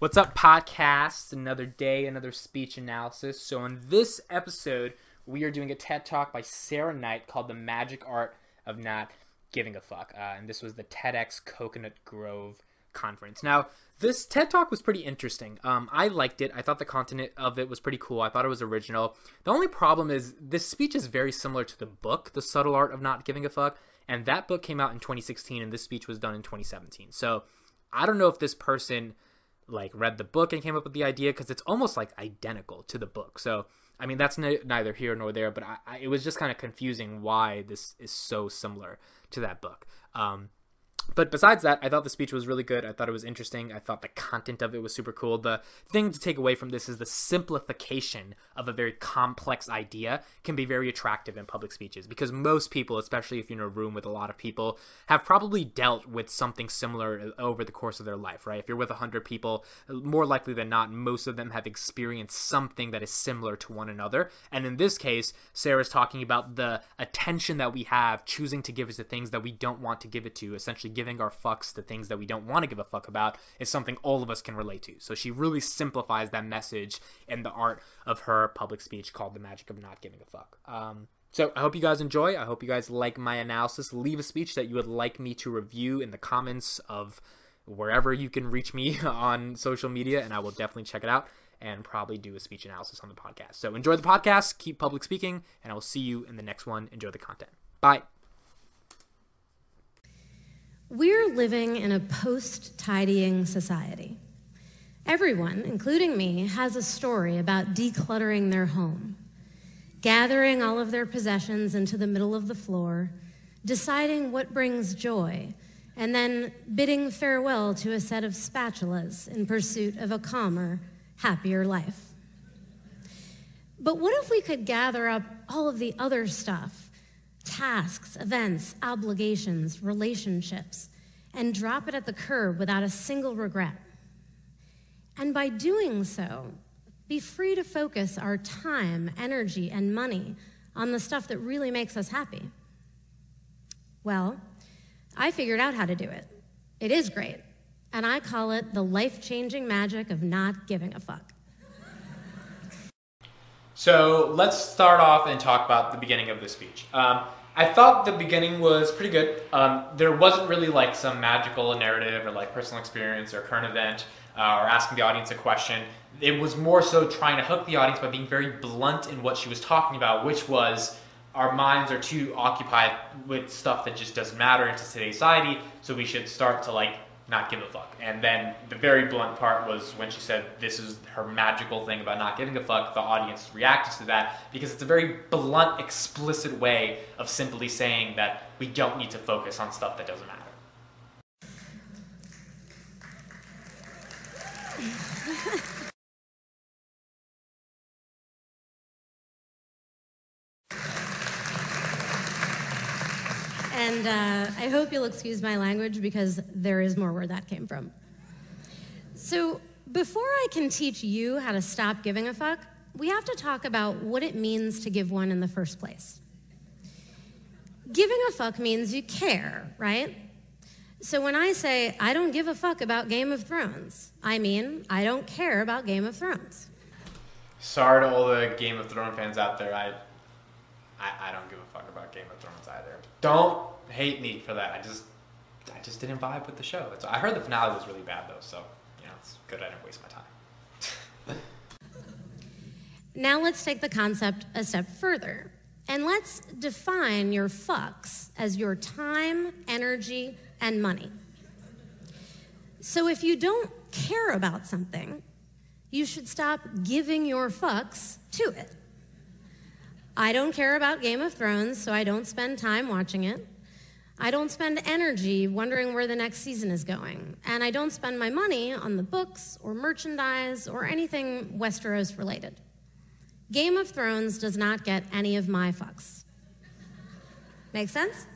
What's up, podcast? Another day, another speech analysis. So, in this episode, we are doing a TED talk by Sarah Knight called The Magic Art of Not Giving a Fuck. Uh, and this was the TEDx Coconut Grove conference. Now, this TED talk was pretty interesting. Um, I liked it. I thought the content of it was pretty cool. I thought it was original. The only problem is this speech is very similar to the book, The Subtle Art of Not Giving a Fuck. And that book came out in 2016, and this speech was done in 2017. So, I don't know if this person like read the book and came up with the idea because it's almost like identical to the book. So I mean that's n- neither here nor there, but I, I, it was just kind of confusing why this is so similar to that book. Um, but besides that, I thought the speech was really good. I thought it was interesting. I thought the content of it was super cool. The thing to take away from this is the simplification of a very complex idea can be very attractive in public speeches because most people, especially if you're in a room with a lot of people, have probably dealt with something similar over the course of their life, right? If you're with 100 people, more likely than not, most of them have experienced something that is similar to one another. And in this case, Sarah's talking about the attention that we have choosing to give it to things that we don't want to give it to, essentially giving our fucks to things that we don't want to give a fuck about is something all of us can relate to. So she really simplifies that message in the art of her public speech called The Magic of Not Giving a Fuck. Um, so I hope you guys enjoy. I hope you guys like my analysis. Leave a speech that you would like me to review in the comments of wherever you can reach me on social media, and I will definitely check it out and probably do a speech analysis on the podcast. So enjoy the podcast, keep public speaking, and I will see you in the next one. Enjoy the content. Bye. We're living in a post tidying society. Everyone, including me, has a story about decluttering their home, gathering all of their possessions into the middle of the floor, deciding what brings joy, and then bidding farewell to a set of spatulas in pursuit of a calmer, happier life. But what if we could gather up all of the other stuff tasks, events, obligations, relationships, and drop it at the curb without a single regret. And by doing so, be free to focus our time, energy, and money on the stuff that really makes us happy. Well, I figured out how to do it. It is great, and I call it the life changing magic of not giving a fuck. So let's start off and talk about the beginning of the speech. Um, I thought the beginning was pretty good. Um, there wasn't really like some magical narrative or like personal experience or current event uh, or asking the audience a question. It was more so trying to hook the audience by being very blunt in what she was talking about, which was our minds are too occupied with stuff that just doesn't matter in today's society, so we should start to like not give a fuck. And then the very blunt part was when she said this is her magical thing about not giving a fuck, the audience reacted to that because it's a very blunt, explicit way of simply saying that we don't need to focus on stuff that doesn't matter. And uh, I hope you'll excuse my language because there is more where that came from. So, before I can teach you how to stop giving a fuck, we have to talk about what it means to give one in the first place. Giving a fuck means you care, right? So when I say I don't give a fuck about Game of Thrones, I mean I don't care about Game of Thrones. Sorry to all the Game of Thrones fans out there. I, I, I don't give a fuck about Game of Thrones either. Don't hate me for that. I just, I just didn't vibe with the show. I heard the finale was really bad though, so you know it's good I didn't waste my time. Now let's take the concept a step further. And let's define your fucks as your time, energy, and money. So if you don't care about something, you should stop giving your fucks to it. I don't care about Game of Thrones, so I don't spend time watching it. I don't spend energy wondering where the next season is going. And I don't spend my money on the books or merchandise or anything Westeros related. Game of Thrones does not get any of my fucks. Make sense?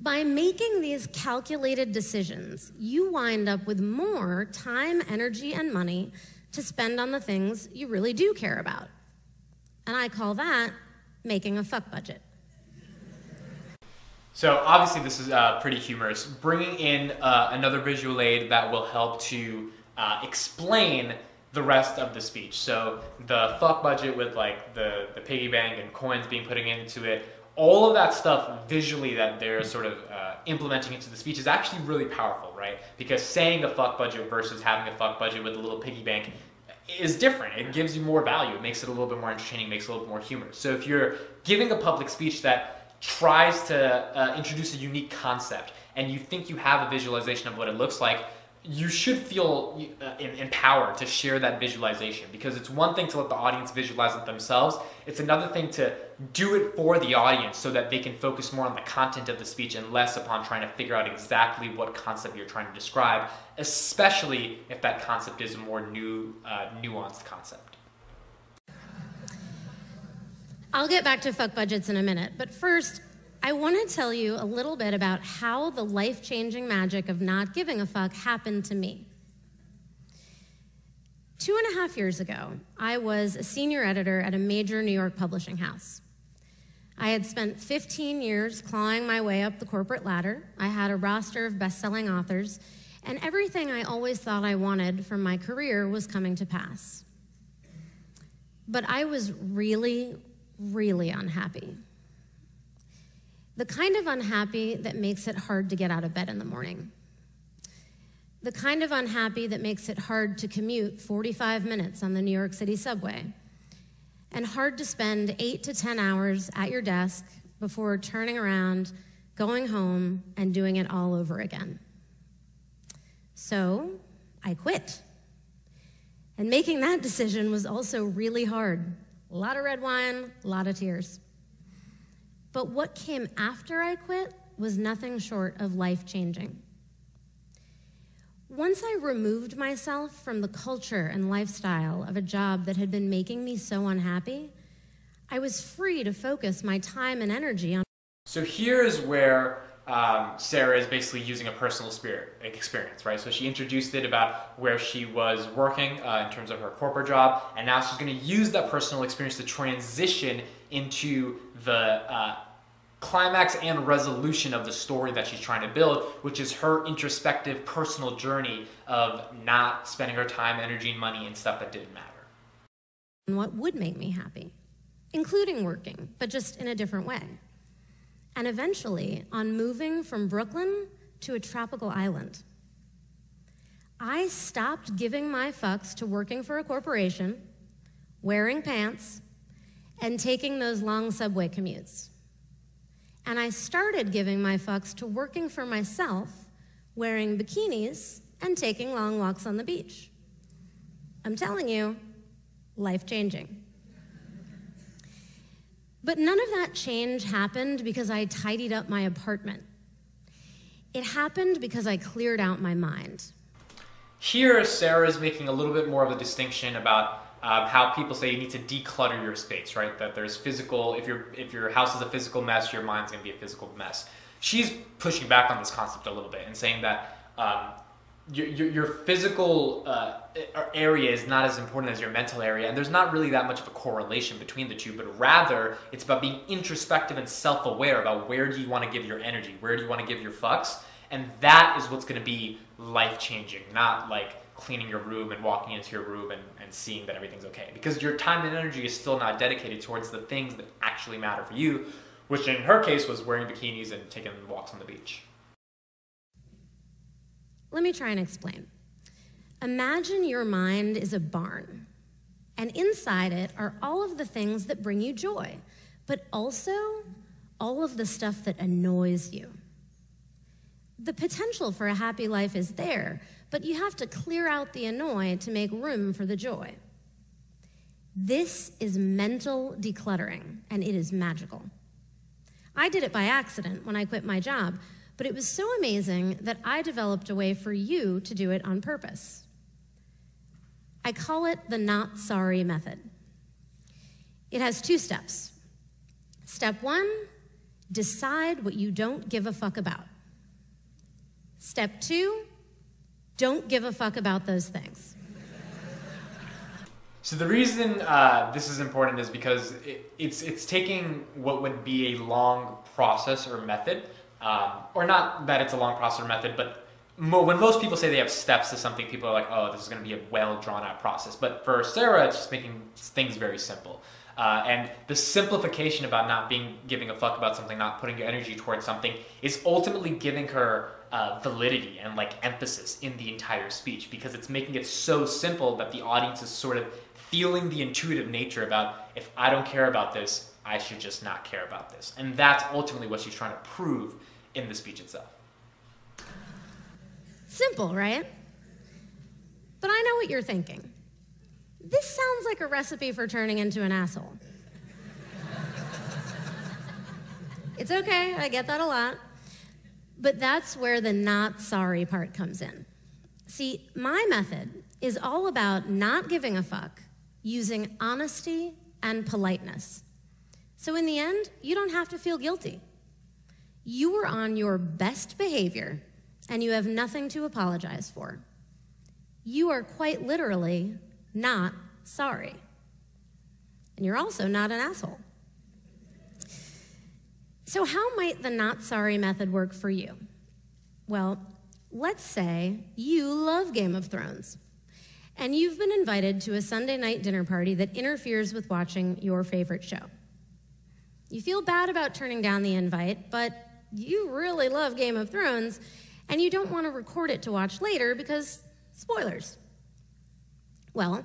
By making these calculated decisions, you wind up with more time, energy, and money to spend on the things you really do care about. And I call that making a fuck budget. So obviously this is uh, pretty humorous. Bringing in uh, another visual aid that will help to uh, explain the rest of the speech. So the fuck budget with like the, the piggy bank and coins being put into it, all of that stuff visually that they're sort of uh, implementing into the speech is actually really powerful, right? Because saying a fuck budget versus having a fuck budget with a little piggy bank is different. It gives you more value. It makes it a little bit more entertaining, makes it a little bit more humorous. So if you're giving a public speech that tries to uh, introduce a unique concept and you think you have a visualization of what it looks like, you should feel uh, empowered to share that visualization because it's one thing to let the audience visualize it themselves it's another thing to do it for the audience so that they can focus more on the content of the speech and less upon trying to figure out exactly what concept you're trying to describe especially if that concept is a more new uh, nuanced concept i'll get back to fuck budgets in a minute but first I want to tell you a little bit about how the life changing magic of not giving a fuck happened to me. Two and a half years ago, I was a senior editor at a major New York publishing house. I had spent 15 years clawing my way up the corporate ladder. I had a roster of best selling authors, and everything I always thought I wanted from my career was coming to pass. But I was really, really unhappy. The kind of unhappy that makes it hard to get out of bed in the morning. The kind of unhappy that makes it hard to commute 45 minutes on the New York City subway. And hard to spend eight to 10 hours at your desk before turning around, going home, and doing it all over again. So I quit. And making that decision was also really hard. A lot of red wine, a lot of tears. But what came after I quit was nothing short of life changing. Once I removed myself from the culture and lifestyle of a job that had been making me so unhappy, I was free to focus my time and energy on. So here's where um, Sarah is basically using a personal spirit experience, right? So she introduced it about where she was working uh, in terms of her corporate job, and now she's going to use that personal experience to transition into the uh, climax and resolution of the story that she's trying to build, which is her introspective personal journey of not spending her time, energy, and money in stuff that didn't matter. And what would make me happy, including working, but just in a different way. And eventually, on moving from Brooklyn to a tropical island. I stopped giving my fucks to working for a corporation, wearing pants, and taking those long subway commutes. And I started giving my fucks to working for myself, wearing bikinis, and taking long walks on the beach. I'm telling you, life changing. But none of that change happened because I tidied up my apartment. It happened because I cleared out my mind. Here, Sarah is making a little bit more of a distinction about um, how people say you need to declutter your space, right? That there's physical. If your if your house is a physical mess, your mind's gonna be a physical mess. She's pushing back on this concept a little bit and saying that um, your, your, your, physical uh, area is not as important as your mental area, and there's not really that much of a correlation between the two, but rather it's about being introspective and self aware about where do you want to give your energy, where do you want to give your fucks, and that is what's going to be life changing, not like cleaning your room and walking into your room and, and seeing that everything's okay. Because your time and energy is still not dedicated towards the things that actually matter for you, which in her case was wearing bikinis and taking walks on the beach. Let me try and explain. Imagine your mind is a barn, and inside it are all of the things that bring you joy, but also all of the stuff that annoys you. The potential for a happy life is there, but you have to clear out the annoy to make room for the joy. This is mental decluttering, and it is magical. I did it by accident when I quit my job, but it was so amazing that I developed a way for you to do it on purpose. I call it the not sorry method. It has two steps. Step one, decide what you don't give a fuck about. Step two, don't give a fuck about those things. So the reason uh, this is important is because it, it's it's taking what would be a long process or method Um, or not that it's a long process or method, but mo- when most people say they have steps to something, people are like, oh, this is going to be a well drawn out process. But for Sarah, it's just making things very simple. Uh, and the simplification about not being giving a fuck about something, not putting your energy towards something, is ultimately giving her uh, validity and like emphasis in the entire speech because it's making it so simple that the audience is sort of feeling the intuitive nature about if I don't care about this, I should just not care about this. And that's ultimately what she's trying to prove in the speech itself. Simple, right? But I know what you're thinking. This sounds like a recipe for turning into an asshole. it's okay, I get that a lot. But that's where the not sorry part comes in. See, my method is all about not giving a fuck using honesty and politeness. So in the end, you don't have to feel guilty. You were on your best behavior and you have nothing to apologize for. You are quite literally not sorry. And you're also not an asshole. So, how might the not sorry method work for you? Well, let's say you love Game of Thrones and you've been invited to a Sunday night dinner party that interferes with watching your favorite show. You feel bad about turning down the invite, but you really love Game of Thrones and you don't want to record it to watch later because spoilers. Well,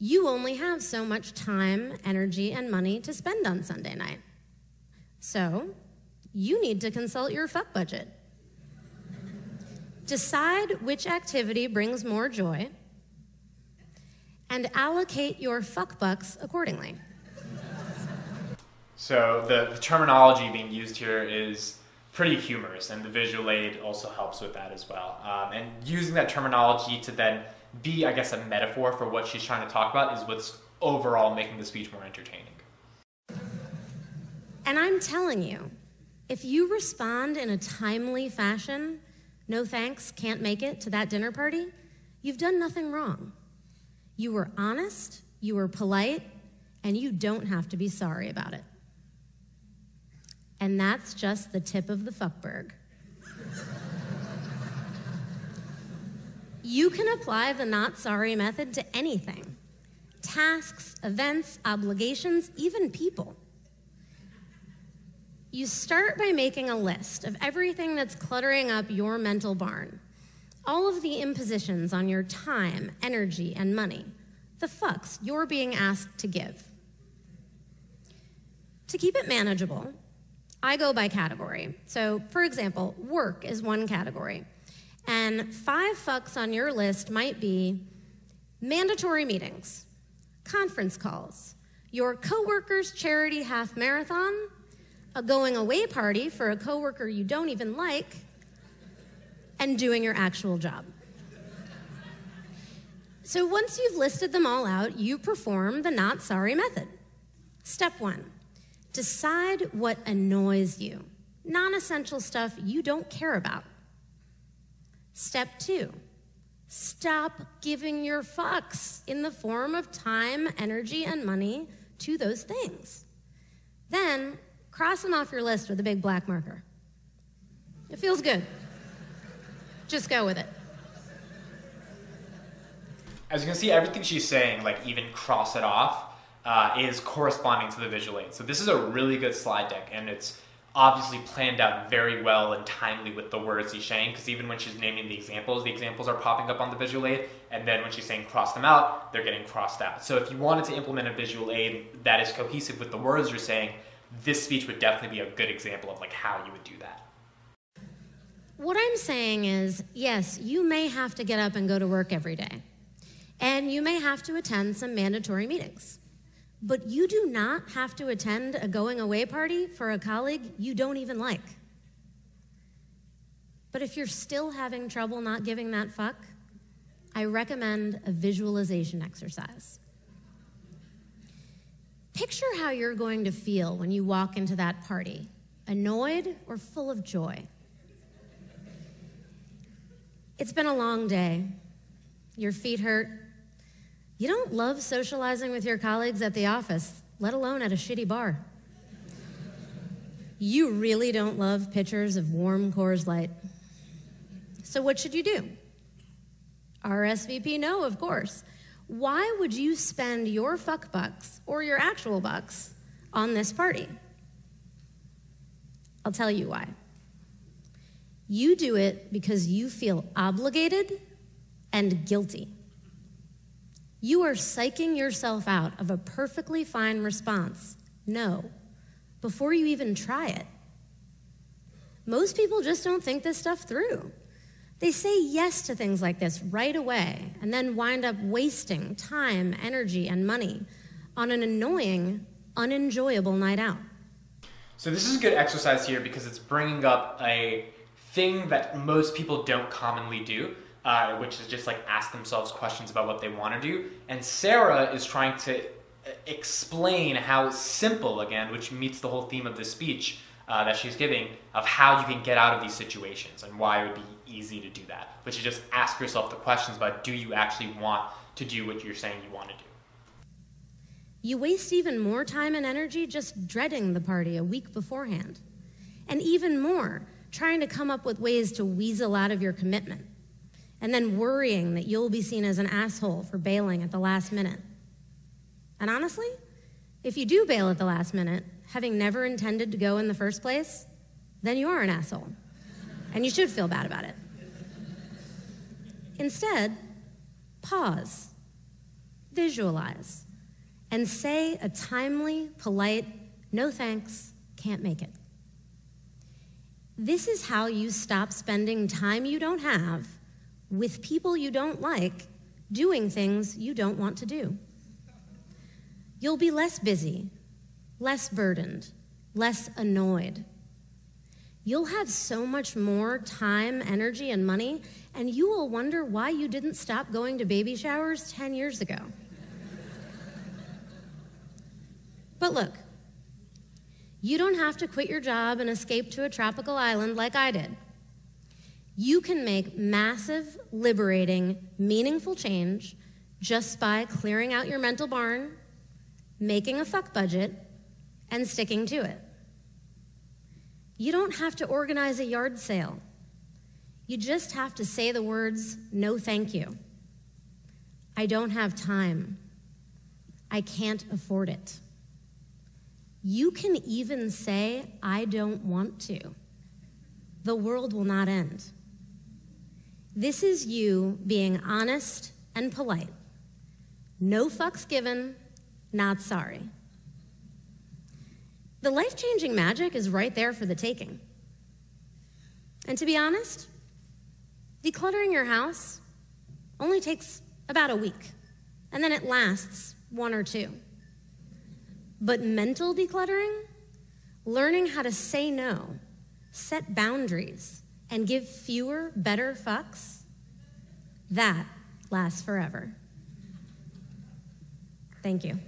you only have so much time, energy, and money to spend on Sunday night. So, you need to consult your fuck budget. Decide which activity brings more joy and allocate your fuck bucks accordingly. So, the, the terminology being used here is pretty humorous, and the visual aid also helps with that as well. Um, and using that terminology to then be, I guess, a metaphor for what she's trying to talk about is what's overall making the speech more entertaining. And I'm telling you, if you respond in a timely fashion, no thanks, can't make it to that dinner party, you've done nothing wrong. You were honest, you were polite, and you don't have to be sorry about it. And that's just the tip of the fuckberg. you can apply the not sorry method to anything tasks, events, obligations, even people. You start by making a list of everything that's cluttering up your mental barn. All of the impositions on your time, energy, and money. The fucks you're being asked to give. To keep it manageable, I go by category. So, for example, work is one category. And five fucks on your list might be mandatory meetings, conference calls, your coworker's charity half marathon, a going away party for a coworker you don't even like, and doing your actual job. So once you've listed them all out, you perform the not sorry method. Step one decide what annoys you, non essential stuff you don't care about. Step two stop giving your fucks in the form of time, energy, and money to those things. Then Cross them off your list with a big black marker. It feels good. Just go with it. As you can see, everything she's saying, like even cross it off, uh, is corresponding to the visual aid. So this is a really good slide deck, and it's obviously planned out very well and timely with the words she's saying. Because even when she's naming the examples, the examples are popping up on the visual aid, and then when she's saying cross them out, they're getting crossed out. So if you wanted to implement a visual aid that is cohesive with the words you're saying, this speech would definitely be a good example of like how you would do that. What I'm saying is, yes, you may have to get up and go to work every day. And you may have to attend some mandatory meetings. But you do not have to attend a going away party for a colleague you don't even like. But if you're still having trouble not giving that fuck, I recommend a visualization exercise. Picture how you're going to feel when you walk into that party annoyed or full of joy. It's been a long day. Your feet hurt. You don't love socializing with your colleagues at the office, let alone at a shitty bar. You really don't love pictures of warm Coors Light. So, what should you do? RSVP no, of course. Why would you spend your fuck bucks or your actual bucks on this party? I'll tell you why. You do it because you feel obligated and guilty. You are psyching yourself out of a perfectly fine response, no, before you even try it. Most people just don't think this stuff through. They say yes to things like this right away and then wind up wasting time, energy, and money on an annoying, unenjoyable night out. So, this is a good exercise here because it's bringing up a thing that most people don't commonly do, uh, which is just like ask themselves questions about what they want to do. And Sarah is trying to uh, explain how simple, again, which meets the whole theme of this speech uh, that she's giving, of how you can get out of these situations and why it would be easy to do that, which is just ask yourself the questions about do you actually want to do what you're saying you want to do. You waste even more time and energy just dreading the party a week beforehand. And even more, trying to come up with ways to weasel out of your commitment. And then worrying that you'll be seen as an asshole for bailing at the last minute. And honestly, if you do bail at the last minute, having never intended to go in the first place, then you are an asshole. And you should feel bad about it. Instead, pause, visualize, and say a timely, polite, no thanks, can't make it. This is how you stop spending time you don't have with people you don't like doing things you don't want to do. You'll be less busy, less burdened, less annoyed. You'll have so much more time, energy, and money, and you will wonder why you didn't stop going to baby showers 10 years ago. but look, you don't have to quit your job and escape to a tropical island like I did. You can make massive, liberating, meaningful change just by clearing out your mental barn, making a fuck budget, and sticking to it. You don't have to organize a yard sale. You just have to say the words, no thank you. I don't have time. I can't afford it. You can even say, I don't want to. The world will not end. This is you being honest and polite. No fucks given, not sorry. The life changing magic is right there for the taking. And to be honest, decluttering your house only takes about a week, and then it lasts one or two. But mental decluttering, learning how to say no, set boundaries, and give fewer, better fucks, that lasts forever. Thank you.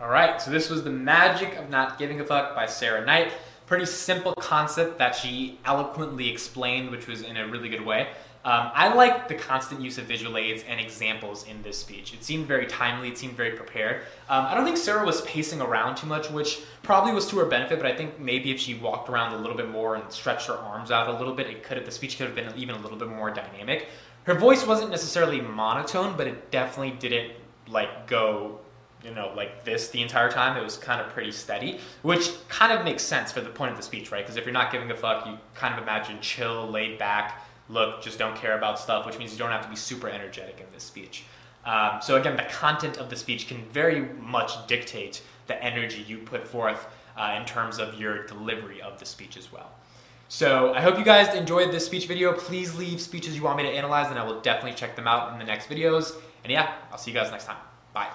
All right, so this was The Magic of Not Giving a Fuck by Sarah Knight. Pretty simple concept that she eloquently explained, which was in a really good way. Um, I like the constant use of visual aids and examples in this speech. It seemed very timely, it seemed very prepared. Um, I don't think Sarah was pacing around too much, which probably was to her benefit, but I think maybe if she walked around a little bit more and stretched her arms out a little bit, it could have, the speech could have been even a little bit more dynamic. Her voice wasn't necessarily monotone, but it definitely didn't like go you know, like this the entire time. It was kind of pretty steady, which kind of makes sense for the point of the speech, right? Because if you're not giving a fuck, you kind of imagine chill, laid back, look, just don't care about stuff, which means you don't have to be super energetic in this speech. Um, so again, the content of the speech can very much dictate the energy you put forth uh, in terms of your delivery of the speech as well. So I hope you guys enjoyed this speech video. Please leave speeches you want me to analyze, and I will definitely check them out in the next videos. And yeah, I'll see you guys next time. Bye.